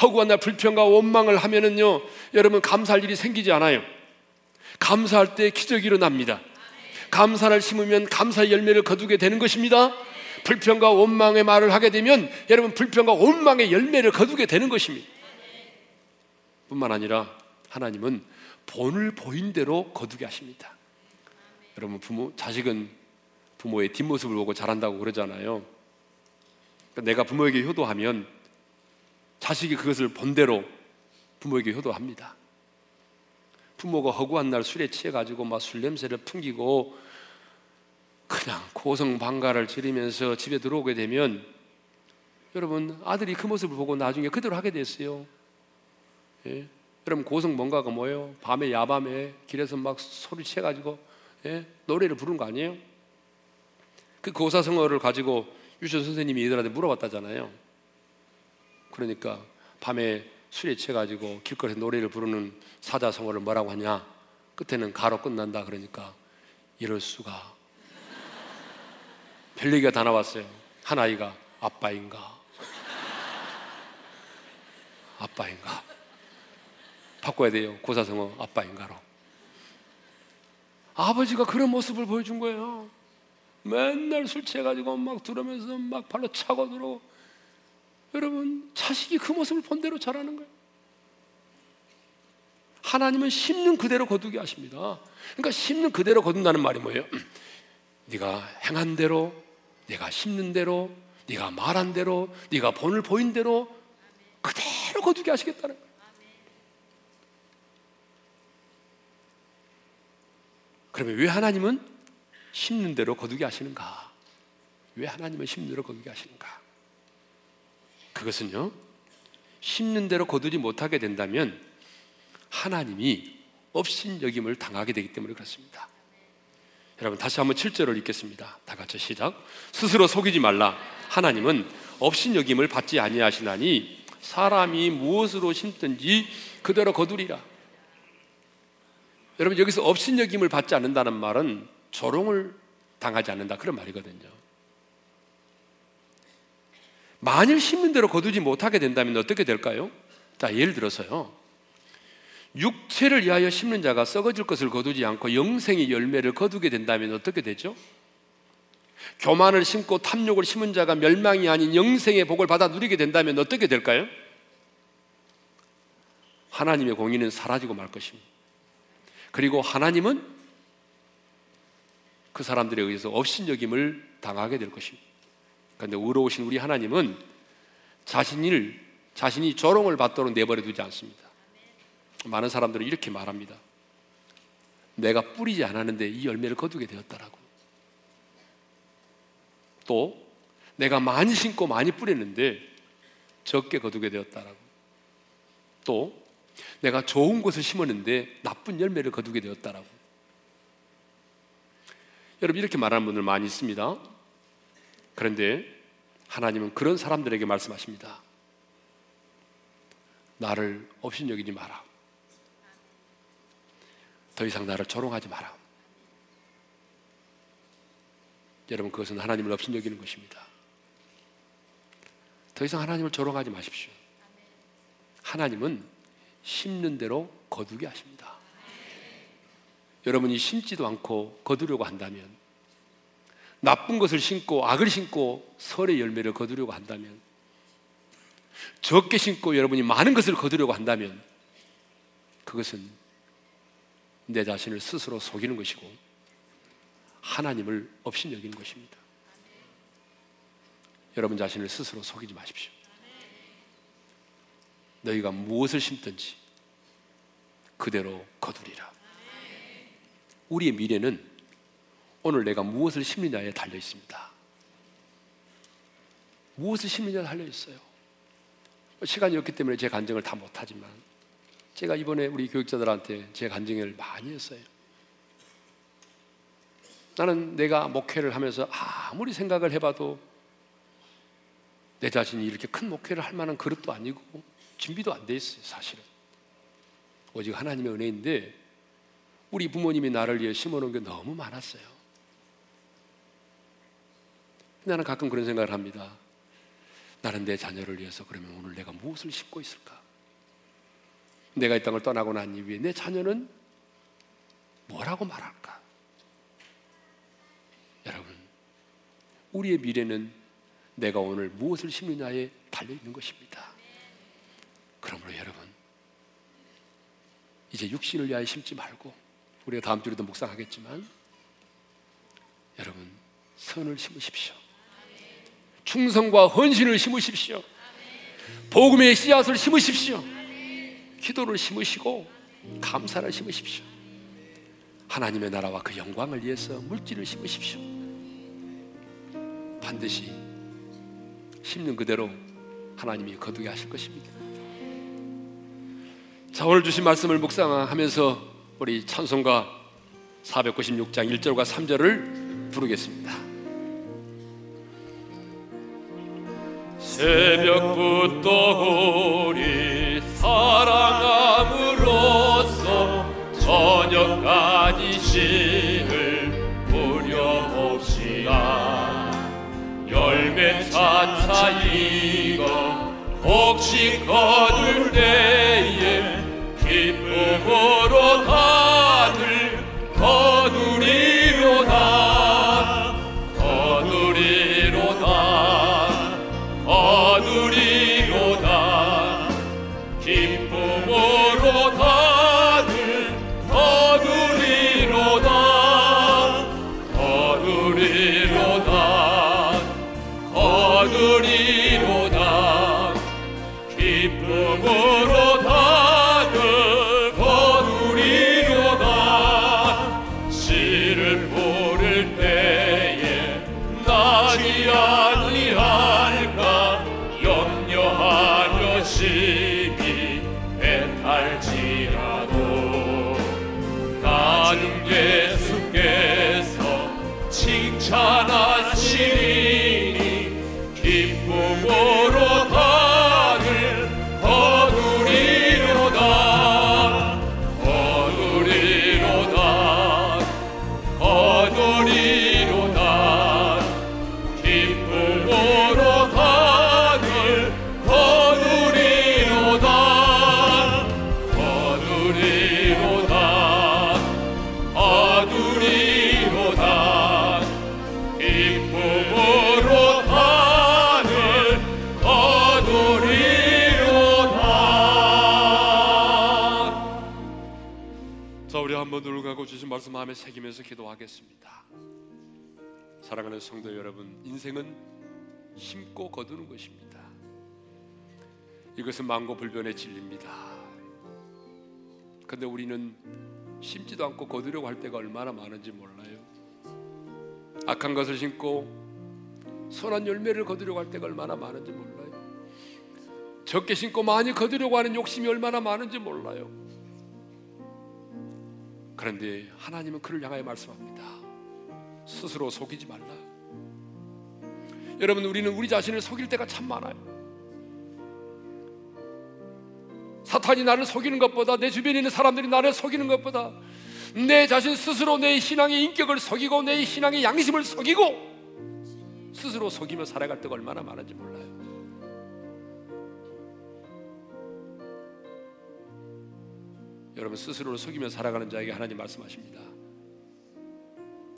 허구한 날 불평과 원망을 하면은요, 여러분 감사할 일이 생기지 않아요. 감사할 때 기적이 일어납니다. 감사를 심으면 감사의 열매를 거두게 되는 것입니다. 불평과 원망의 말을 하게 되면 여러분 불평과 원망의 열매를 거두게 되는 것입니다. 뿐만 아니라 하나님은 본을 보인 대로 거두게 하십니다. 여러분 부모 자식은 부모의 뒷모습을 보고 자란다고 그러잖아요. 그러니까 내가 부모에게 효도하면 자식이 그것을 본 대로 부모에게 효도합니다. 부모가 허구한 날 술에 취해 가지고 막 술 냄새를 풍기고 그냥 고성방가를 지르면서 집에 들어오게 되면 여러분 아들이 그 모습을 보고 나중에 그대로 하게 됐어요. 예? 여러분 고성방가가 뭐예요? 밤에 야밤에 길에서 막 소리 취해가지고 예? 노래를 부른 거 아니에요? 그 고사성어를 가지고 유천 선생님이 얘들한테 물어봤다잖아요. 그러니까 밤에 술에 취해가지고 길거리에 노래를 부르는 사자성어를 뭐라고 하냐? 끝에는 가로 끝난다 그러니까 이럴 수가. 별 얘기가 다 나왔어요. 한 아이가 아빠인가? 아빠인가? 바꿔야 돼요. 고사성어 아빠인가로. 아버지가 그런 모습을 보여준 거예요. 맨날 술 취해가지고 막 들으면서 막 발로 차고 들어. 여러분, 자식이 그 모습을 본 대로 자라는 거예요. 하나님은 심는 그대로 거두게 하십니다. 그러니까 심는 그대로 거둔다는 말이 뭐예요? <clears throat> 네가 행한 대로, 네가 심는 대로, 네가 말한 대로, 네가 본을 보인 대로 그대로 거두게 하시겠다는 거예요. 그러면 왜 하나님은 심는 대로 거두게 하시는가? 왜 하나님은 심는 대로 거두게 하시는가? 그것은요, 심는 대로 거두지 못하게 된다면 하나님이 업신여김을 당하게 되기 때문에 그렇습니다. 여러분 다시 한번 7절을 읽겠습니다. 다 같이 시작. 스스로 속이지 말라. 하나님은 업신여김을 받지 아니하시나니 사람이 무엇으로 심든지 그대로 거두리라. 여러분 여기서 업신여김을 받지 않는다는 말은 조롱을 당하지 않는다 그런 말이거든요. 만일 심는 대로 거두지 못하게 된다면 어떻게 될까요? 자, 예를 들어서요. 육체를 위하여 심는 자가 썩어질 것을 거두지 않고 영생의 열매를 거두게 된다면 어떻게 되죠? 교만을 심고 탐욕을 심은 자가 멸망이 아닌 영생의 복을 받아 누리게 된다면 어떻게 될까요? 하나님의 공의는 사라지고 말 것입니다. 그리고 하나님은 그 사람들에 의해서 업신여김을 당하게 될 것입니다. 그런데 의로우신 우리 하나님은 자신을 자신이 조롱을 받도록 내버려 두지 않습니다. 많은 사람들은 이렇게 말합니다. 내가 뿌리지 않았는데 이 열매를 거두게 되었다라고. 또 내가 많이 심고 많이 뿌렸는데 적게 거두게 되었다라고. 또 내가 좋은 것을 심었는데 나쁜 열매를 거두게 되었다라고. 여러분 이렇게 말하는 분들 많이 있습니다. 그런데 하나님은 그런 사람들에게 말씀하십니다. 나를 업신여기지 마라. 더 이상 나를 조롱하지 마라. 여러분 그것은 하나님을 업신여기는 것입니다. 더 이상 하나님을 조롱하지 마십시오. 하나님은 심는 대로 거두게 하십니다. 여러분이 심지도 않고 거두려고 한다면 나쁜 것을 심고 악을 심고 설의 열매를 거두려고 한다면 적게 심고 여러분이 많은 것을 거두려고 한다면 그것은 내 자신을 스스로 속이는 것이고 하나님을 없인 여기는 것입니다. 여러분 자신을 스스로 속이지 마십시오. 너희가 무엇을 심든지 그대로 거두리라. 우리의 미래는 오늘 내가 무엇을 심느냐에 달려 있습니다. 무엇을 심느냐에 달려 있어요. 시간이 없기 때문에 제 간증을 다 못하지만 제가 이번에 우리 교육자들한테 제 간증을 많이 했어요. 나는 내가 목회를 하면서 아무리 생각을 해봐도 내 자신이 이렇게 큰 목회를 할 만한 그릇도 아니고 준비도 안 돼 있어요, 사실은. 오직 하나님의 은혜인데 우리 부모님이 나를 위해 심어놓은 게 너무 많았어요. 나는 가끔 그런 생각을 합니다. 나는 내 자녀를 위해서 그러면 오늘 내가 무엇을 심고 있을까? 내가 이 땅을 떠나고 난 이후에 내 자녀는 뭐라고 말할까? 여러분, 우리의 미래는 내가 오늘 무엇을 심느냐에 달려 있는 것입니다. 그러므로 여러분, 이제 육신을 위하여 심지 말고 우리가 다음 주에도 묵상하겠지만 여러분 선을 심으십시오. 충성과 헌신을 심으십시오. 복음의 씨앗을 심으십시오. 기도를 심으시고 감사를 심으십시오. 하나님의 나라와 그 영광을 위해서 물질을 심으십시오. 반드시 심는 그대로 하나님이 거두게 하실 것입니다. 자, 오늘 주신 말씀을 묵상하면서 우리 찬송가 496장 1절과 3절을 부르겠습니다. 새벽부터 열매 차차 익어 혹시 거둘 때 한번 눈을 감고 주신 말씀 마음에 새기면서 기도하겠습니다. 사랑하는 성도 여러분, 인생은 심고 거두는 것입니다. 이것은 망고불변의 진리입니다. 근데 우리는 심지도 않고 거두려고 할 때가 얼마나 많은지 몰라요. 악한 것을 심고 선한 열매를 거두려고 할 때가 얼마나 많은지 몰라요. 적게 심고 많이 거두려고 하는 욕심이 얼마나 많은지 몰라요. 그런데 하나님은 그를 향하여 말씀합니다. 스스로 속이지 말라. 여러분, 우리는 우리 자신을 속일 때가 참 많아요. 사탄이 나를 속이는 것보다 내 주변에 있는 사람들이 나를 속이는 것보다 내 자신 스스로 내 신앙의 인격을 속이고 내 신앙의 양심을 속이고 스스로 속이며 살아갈 때가 얼마나 많은지 몰라요. 여러분 스스로를 속이며 살아가는 자에게 하나님 말씀하십니다.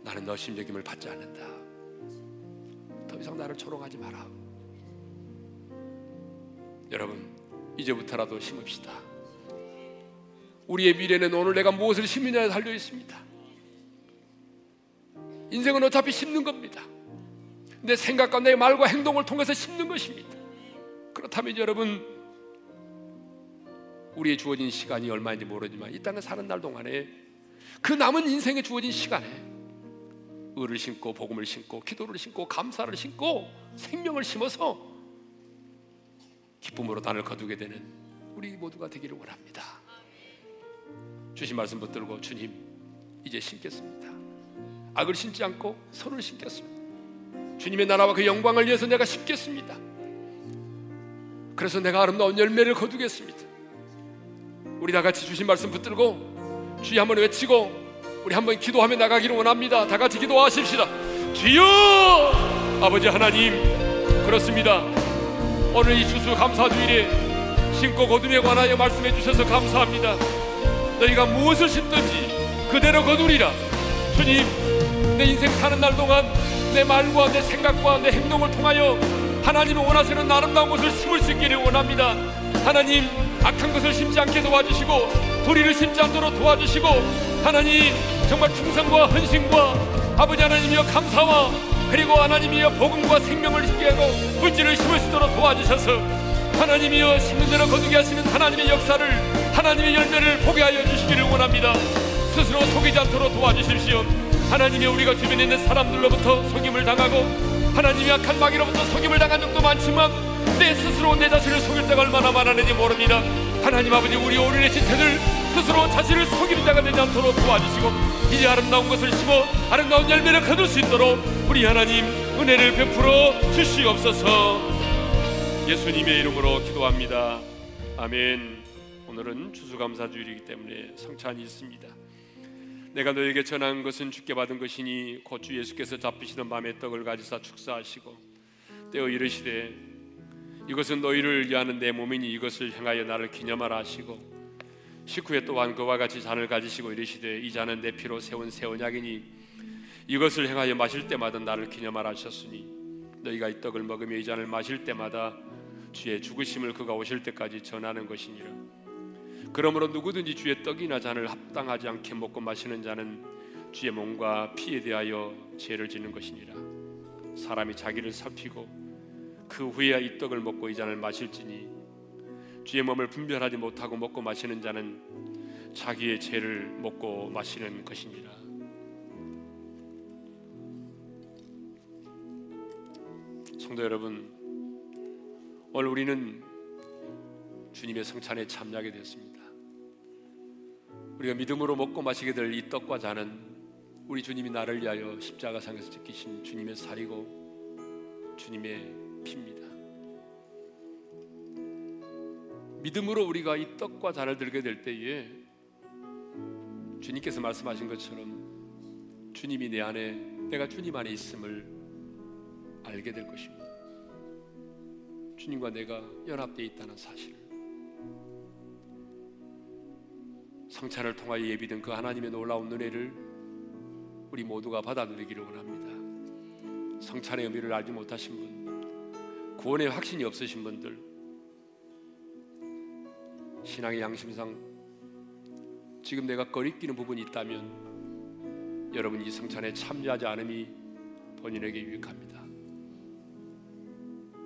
나는 너 심적임을 받지 않는다. 더 이상 나를 조롱하지 마라. 여러분 이제부터라도 심읍시다. 우리의 미래는 오늘 내가 무엇을 심느냐에 달려 있습니다. 인생은 어차피 심는 겁니다. 내 생각과 내 말과 행동을 통해서 심는 것입니다. 그렇다면 여러분 우리의 주어진 시간이 얼마인지 모르지만 이 땅에 사는 날 동안에 그 남은 인생에 주어진 시간에 의를 심고 복음을 심고 기도를 심고 감사를 심고 생명을 심어서 기쁨으로 단을 거두게 되는 우리 모두가 되기를 원합니다. 주신 말씀 붙들고 주님 이제 심겠습니다. 악을 심지 않고 선을 심겠습니다. 주님의 나라와 그 영광을 위해서 내가 심겠습니다. 그래서 내가 아름다운 열매를 거두겠습니다. 우리 다 같이 주신 말씀 붙들고 주여 한번 외치고 우리 한번 기도하며 나가기를 원합니다. 다 같이 기도하십시다. 주여 아버지 하나님 그렇습니다. 오늘 이 주수 감사 주일에 심고 거둠에 관하여 말씀해 주셔서 감사합니다. 너희가 무엇을 심든지 그대로 거두리라. 주님 내 인생 사는 날 동안 내 말과 내 생각과 내 행동을 통하여 하나님이 원하시는 아름다운 것을 심을 수 있기를 원합니다. 하나님 악한 것을 심지 않게 도와주시고 도리를 심지 않도록 도와주시고 하나님 정말 충성과 헌신과 아버지 하나님이여 감사와 그리고 하나님이여 복음과 생명을 심게 하고 물질을 심을 수 있도록 도와주셔서 하나님이여 심는 대로 거두게 하시는 하나님의 역사를 하나님의 열매를 보게 하여 주시기를 원합니다. 스스로 속이지 않도록 도와주십시오. 하나님이 우리가 주변에 있는 사람들로부터 속임을 당하고 하나님이 악한 마귀로부터 속임을 당한 적도 많지만 내 스스로 내 자신을 속일 때가 얼마나 많았는지 모릅니다. 하나님 아버지 우리 오늘의 지체들 스스로 자신을 속이는 자가 되지 않도록 도와주시고 이제 아름다운 것을 심어 아름다운 열매를 거둘 수 있도록 우리 하나님 은혜를 베풀어 주시옵소서 예수님의 이름으로 기도합니다. 아멘. 오늘은 추수감사주일이기 때문에 성찬이 있습니다. 내가 너에게 전한 것은 주께 받은 것이니 곧 주 예수께서 잡히시던 밤에 떡을 가지사 축사하시고 떼어 이르시되 이것은 너희를 위하는 내 몸이니 이것을 향하여 나를 기념하라 하시고 식후에 또한 그와 같이 잔을 가지시고 이르시되 이 잔은 내 피로 세운 새 언약이니 이것을 행하여 마실 때마다 나를 기념하라 하셨으니 너희가 이 떡을 먹으며 이 잔을 마실 때마다 주의 죽으심을 그가 오실 때까지 전하는 것이니라. 그러므로 누구든지 주의 떡이나 잔을 합당하지 않게 먹고 마시는 자는 주의 몸과 피에 대하여 죄를 짓는 것이니라. 사람이 자기를 살피고 그 후에야 이 떡을 먹고 이 잔을 마실지니 주의 몸을 분별하지 못하고 먹고 마시는 자는 자기의 죄를 먹고 마시는 것이니라. 성도 여러분, 오늘 우리는 주님의 성찬에 참여하게 되었습니다. 우리가 믿음으로 먹고 마시게 될 이 떡과 잔은 우리 주님이 나를 위하여 십자가상에서 지키신 주님의 살이고 주님의 피입니다. 믿음으로 우리가 이 떡과 잔을 들게 될 때에 주님께서 말씀하신 것처럼 주님이 내 안에 내가 주님 안에 있음을 알게 될 것입니다. 주님과 내가 연합되어 있다는 사실을 성찬을 통하여 예비된 그 하나님의 놀라운 은혜를 우리 모두가 받아들이기를 원합니다. 성찬의 의미를 알지 못하신 분, 구원의 확신이 없으신 분들, 신앙의 양심상 지금 내가 거리끼는 부분이 있다면 여러분 이 성찬에 참여하지 않음이 본인에게 유익합니다.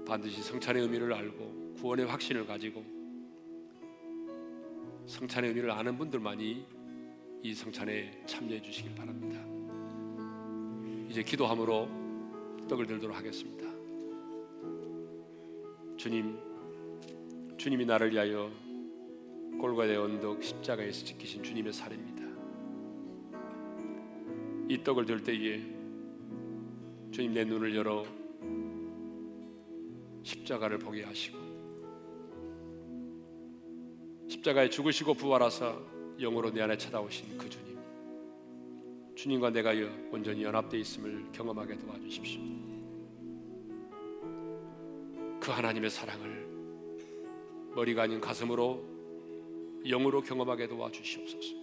반드시 성찬의 의미를 알고 구원의 확신을 가지고 성찬의 의미를 아는 분들만이 이 성찬에 참여해 주시길 바랍니다. 이제 기도함으로 떡을 들도록 하겠습니다. 주님, 주님이 나를 위하여 골과의 언덕 십자가에서 지키신 주님의 살입니다. 이 떡을 들 때에 주님 내 눈을 열어 십자가를 보게 하시고 십자가에 죽으시고 부활하사 영으로 내 안에 찾아오신 그 주님 주님과 내가 온전히 연합되어 있음을 경험하게 도와주십시오. 그 하나님의 사랑을 머리가 아닌 가슴으로 영으로 경험하게 도와주시옵소서.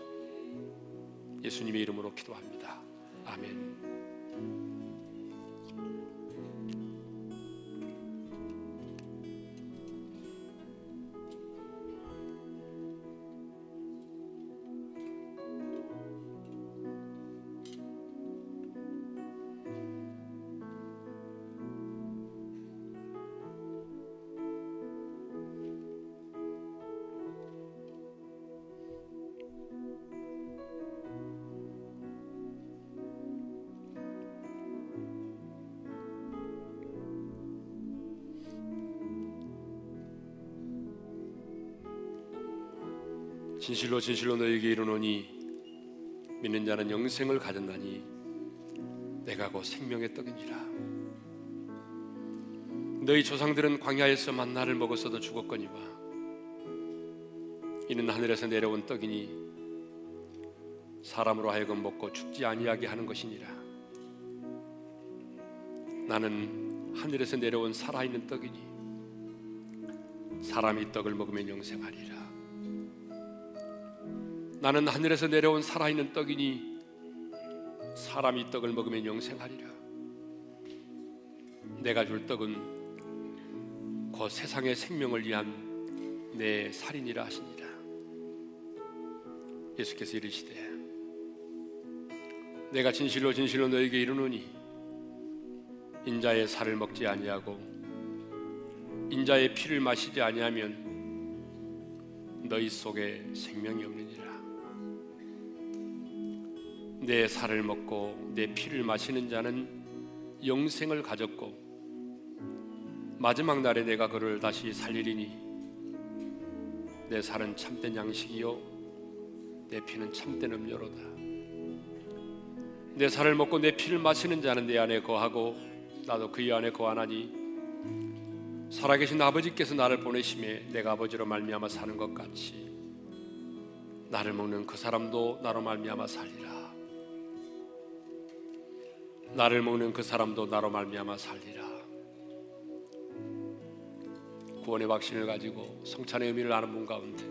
예수님의 이름으로 기도합니다. 아멘. 진실로 진실로 너에게 이르노니 믿는 자는 영생을 가졌나니 내가 곧 생명의 떡이니라. 너희 조상들은 광야에서 만나를 먹었어도 죽었거니와 이는 하늘에서 내려온 떡이니 사람으로 하여금 먹고 죽지 아니하게 하는 것이니라. 나는 하늘에서 내려온 살아있는 떡이니 사람이 떡을 먹으면 영생하리라 나는 하늘에서 내려온 살아있는 떡이니 사람이 떡을 먹으면 영생하리라. 내가 줄 떡은 곧 세상의 생명을 위한 내 살인이라 하시니라. 예수께서 이르시되 내가 진실로 진실로 너에게 이르노니 인자의 살을 먹지 아니하고 인자의 피를 마시지 아니하면 너희 속에 생명이 없느니라. 내 살을 먹고 내 피를 마시는 자는 영생을 가졌고 마지막 날에 내가 그를 다시 살리리니 내 살은 참된 양식이요 내 피는 참된 음료로다. 내 살을 먹고 내 피를 마시는 자는 내 안에 거하고 나도 그의 안에 거하나니 살아계신 아버지께서 나를 보내심에 내가 아버지로 말미암아 사는 것 같이 나를 먹는 그 사람도 나로 말미암아 살리라 나를 먹는 그 사람도 나로 말미암아 살리라. 구원의 확신을 가지고 성찬의 의미를 아는 분 가운데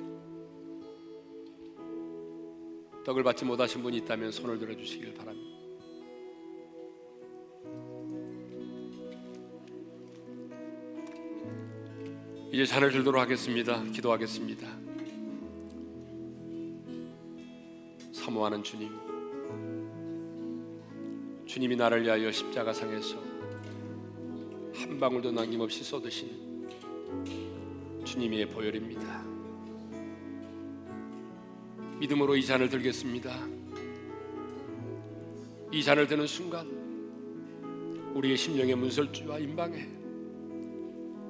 떡을 받지 못하신 분이 있다면 손을 들어 주시길 바랍니다. 이제 잔을 들도록 하겠습니다. 기도하겠습니다. 사모하는 주님. 주님이 나를 위하여 십자가상에서 한 방울도 남김없이 쏟으신 주님의 보혈입니다. 믿음으로 이 잔을 들겠습니다. 이 잔을 드는 순간 우리의 심령의 문설주와 임방에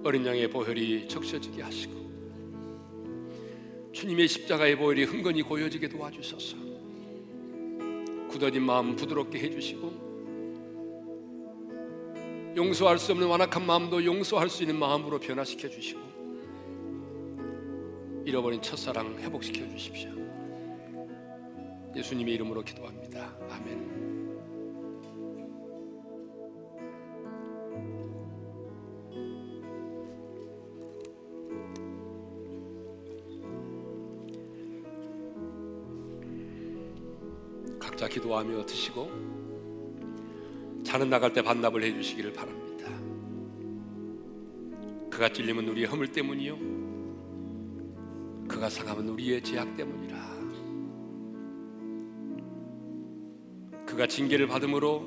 어린 양의 보혈이 적셔지게 하시고 주님의 십자가의 보혈이 흥건히 고여지게 도와주소서. 굳어진 마음 부드럽게 해주시고 용서할 수 없는 완악한 마음도 용서할 수 있는 마음으로 변화시켜 주시고 잃어버린 첫사랑 회복시켜 주십시오. 예수님의 이름으로 기도합니다. 아멘. 각자 기도하며 드시고 자는 나갈 때 반납을 해 주시기를 바랍니다. 그가 찔림은 우리의 허물 때문이요 그가 상함은 우리의 죄악 때문이라 그가 징계를 받음으로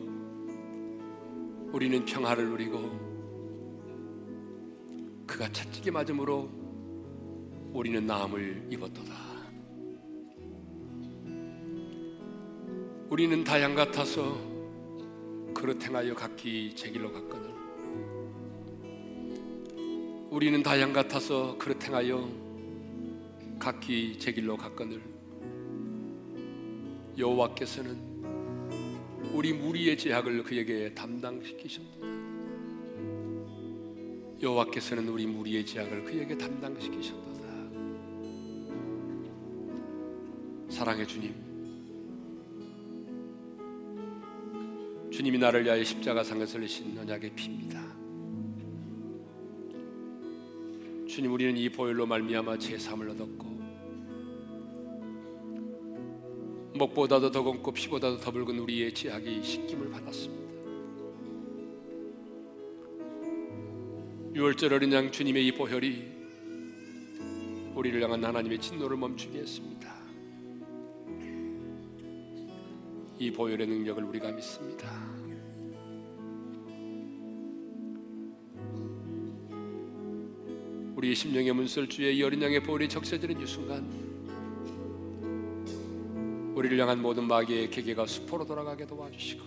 우리는 평화를 누리고 그가 채찍에 맞음으로 우리는 나음을 입었도다. 우리는 다양 같아서 행하여 각기 제 길로 갔거늘 우리는 다 양 같아서 그릇 행하여 각기 제 길로 갔거늘. 여호와께서는 우리 무리의 죄악을 그에게 담당시키셨도다 여호와께서는 우리 무리의 죄악을 그에게 담당시키셨도다. 사랑의 주님 주님이 나를 위하여 십자가 상에서 흘리신 언약의 피입니다. 주님 우리는 이 보혈로 말미암아 제 삶을 얻었고 목보다도 더 검고 피보다도 더 붉은 우리의 죄악이 씻김을 받았습니다. 유월절 어린 양 주님의 이 보혈이 우리를 향한 하나님의 진노를 멈추게 했습니다. 이 보혈의 능력을 우리가 믿습니다. 우리의 심령의 문설 주의 어린 양의 보혈이 적셔지는 이 순간 우리를 향한 모든 마귀의 계계가 수포로 돌아가게 도와주시고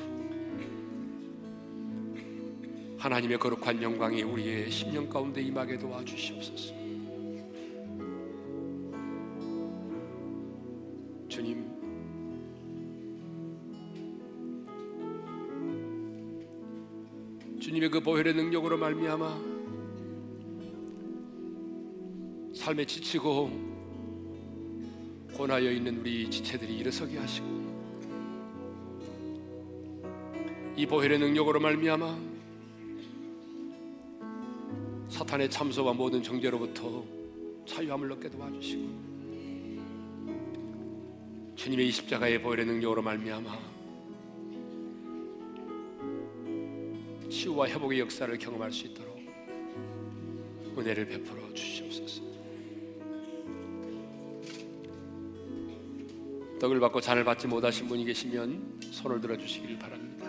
하나님의 거룩한 영광이 우리의 심령 가운데 임하게 도와주시옵소서. 주님의 그 보혈의 능력으로 말미암아 삶에 지치고 고나여 있는 우리 지체들이 일어서게 하시고 이 보혈의 능력으로 말미암아 사탄의 참소와 모든 정죄로부터 자유함을 얻게 도와주시고 주님의 이 십자가의 보혈의 능력으로 말미암아 치유와 회복의 역사를 경험할 수 있도록 은혜를 베풀어 주시옵소서. 떡을 받고 잔을 받지 못하신 분이 계시면 손을 들어 주시길 바랍니다.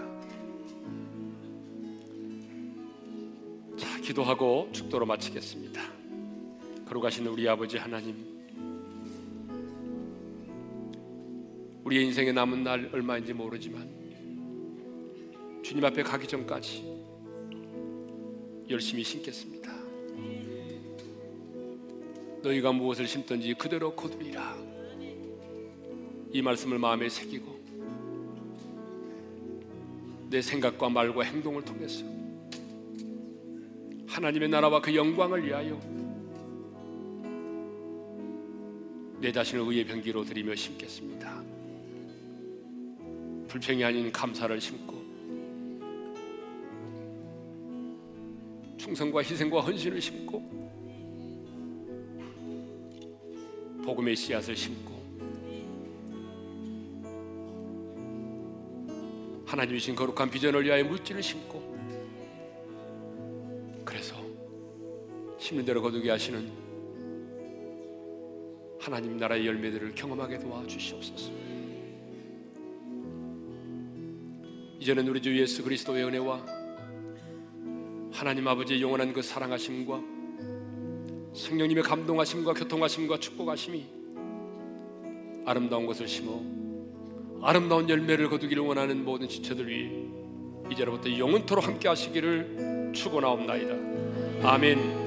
자, 기도하고 축도로 마치겠습니다. 거룩하신 우리 아버지 하나님, 우리의 인생에 남은 날 얼마인지 모르지만 주님 앞에 가기 전까지 열심히 심겠습니다. 너희가 무엇을 심든지 그대로 거두리라. 이 말씀을 마음에 새기고 내 생각과 말과 행동을 통해서 하나님의 나라와 그 영광을 위하여 내 자신을 의의 병기로 드리며 심겠습니다. 불평이 아닌 감사를 심고 충성과 희생과 헌신을 심고 복음의 씨앗을 심고 하나님이 신 거룩한 비전을 위하여 물질을 심고 그래서 심는 대로 거두게 하시는 하나님 나라의 열매들을 경험하게 도와주시옵소서. 이제는 우리 주 예수 그리스도의 은혜와 하나님 아버지의 영원한 그 사랑하심과 성령님의 감동하심과 교통하심과 축복하심이 아름다운 것을 심어 아름다운 열매를 거두기를 원하는 모든 지체들 위해 이제로부터 영원토록 함께 하시기를 축원하옵나이다. 아멘.